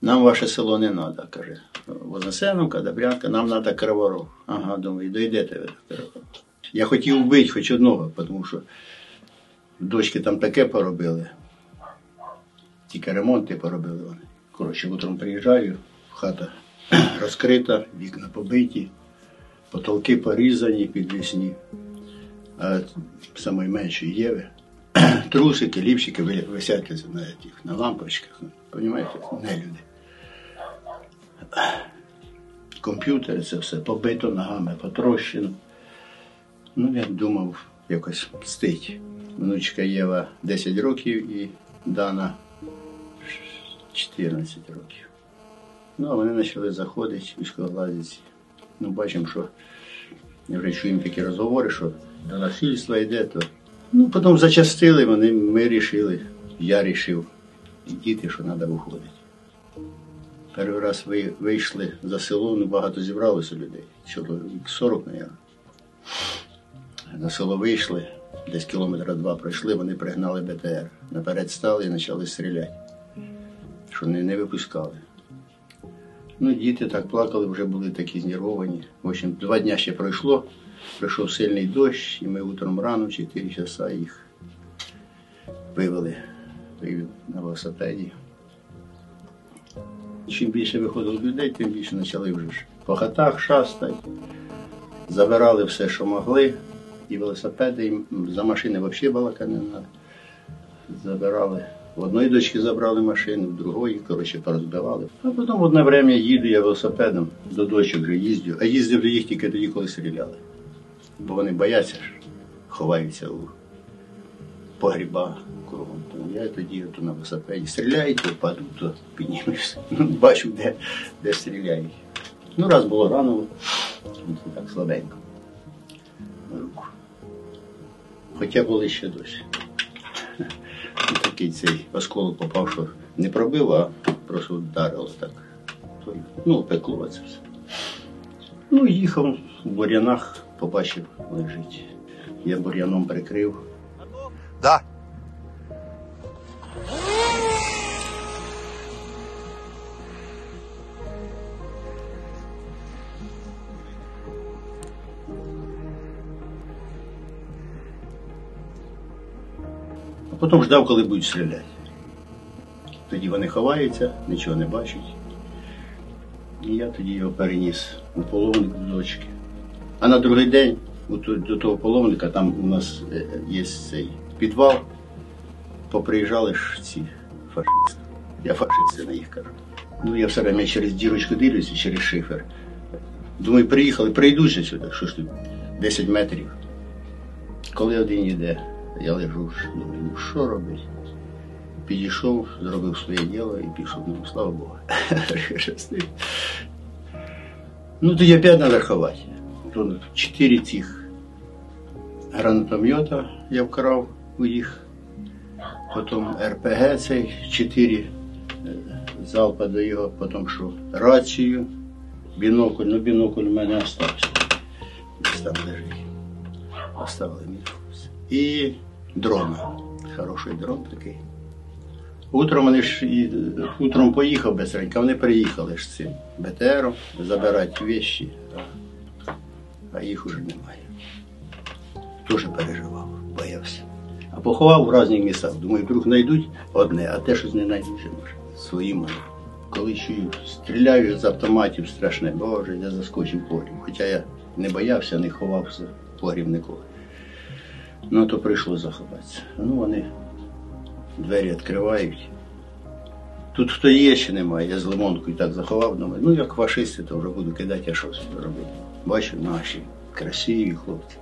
Нам ваше село не треба, каже. Вознесеновка, Добрянка, нам треба Криворог. Ага, думаю, дойдете ви до Криворога. Я хотів вбити хоч одного, тому що дочки там таке поробили. Тільки ремонти поробили вони. Коротше, утром приїжджаю, хата розкрита, вікна побиті, потолки порізані, підвісні. А найменші Єви. Трусики, ліпчики висять на, на лампочках. Понимаєте, не люди. Комп'ютери, це все побито ногами, потрощено. Ну, я думав якось мстить. Внучка Єва 10 років і Дана 14 років. Ну, а вони почали заходити військоволадиці. Ну, бачимо, що я вже чуємо такі розговори, що до насильства йде, то. Ну, потім зачастили, вони, ми рішили, я рішив, і діти, що треба виходити. Перший раз ви, вийшли за село, ну багато зібралося людей. Чоловік 40, мабуть. На село вийшли, десь кілометра два пройшли, вони пригнали БТР. Наперед стали і почали стріляти. Що не, не випускали. Ну, діти так плакали, вже були такі знервовані. В общем, два дня ще пройшло, прийшов сильний дощ, і ми утром рано, в 4 часа їх вивели, велосипеді. Чим більше виходило людей, тим більше почали вже по хатах шастати, забирали все, що могли, і велосипеди, і за машини взагалі балака не треба. Забирали. В одної дочки забрали машину, в другої, коротше, порозбивали. А потім одне время їду я велосипедом, до дочок вже їздю, а їздив до їх тільки тоді, коли стріляли. Бо вони бояться ховаються у погріба кругом. То я тоді ото на велосипеді стріляю, то впаду, то піднімуся. Ну, бачу, де, де стріляють. Ну, раз було рано, ну, так слабенько. На руку. Хоча були ще досі. Такий цей осколок попав, що не пробив, а просто вдарило так. Ну, пекло це все. Ну, їхав в бур'янах, побачив, лежить. Я бур'яном прикрив. Да. А потім ждав, коли будуть стріляти. Тоді вони ховаються, нічого не бачать. І я тоді його переніс у половник до дочки. А на другий день до того половника там у нас е, є цей підвал. Поприїжджали ж ці фашисти. Я фашисти на їх кажу. Ну, я все время через дірочку дивлюся, через шифер. Думаю, приїхали, прийдуть же сюди, що ж тут 10 метрів. Коли один йде, я лежу, думаю, ну що робити? Підійшов, зробив своє діло і пішов. Ну, слава Богу. Ну, тоді опять треба ховати. Чотири цих гранатомета я вкрав у їх. Потім РПГ цей, чотири е, залпа до його, потім що рацію, бінокль, ну бінокль у мене остався. Десь там лежить. Оставили мені. І дрона. Хороший дрон такий. Утром вони ж і, утром поїхав безсередньо, вони приїхали ж цим БТРом забирати вещі, а, їх уже немає. Дуже переживав. А поховав в різних місцях. Думаю, вдруг знайдуть одне, а те щось не знайдуть. Своїм. Коли чую, стріляють з автоматів страшне, боже, я заскочив в погріб. Хоча я не боявся, не ховався в погріб ніколи. Ну, то прийшло заховатися. Ну, вони двері відкривають. Тут хто є, ще немає. Я з лимонкою так заховав, думаю, ну як фашисти, то вже буду кидати, а що собі робити. Бачу, наші красиві хлопці.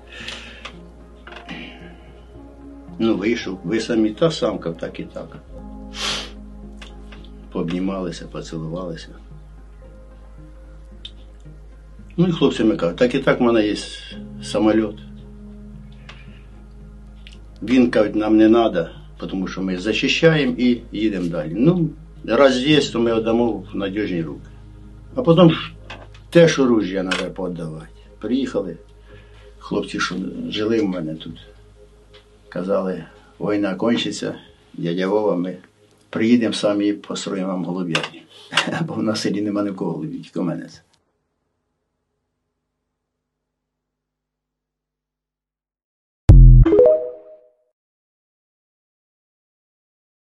Ну, вийшов, ви самі та самка, так і так. Пообнімалися, поцілувалися. Ну і хлопцями кажуть, так і так в мене є самоліт. Він кажуть, нам не треба, тому що ми захищаємо і їдемо далі. Ну, раз є, то ми віддамо в надіжні руки. А потім теж оружжя треба поодавати. Приїхали хлопці, що жили в мене тут. Казали, війна кончиться, дядя Вова, ми приїдемо самі і построїмо вам голуб'ярні. Бо в нас в селі нема нікого голубів, тільки в мене. це.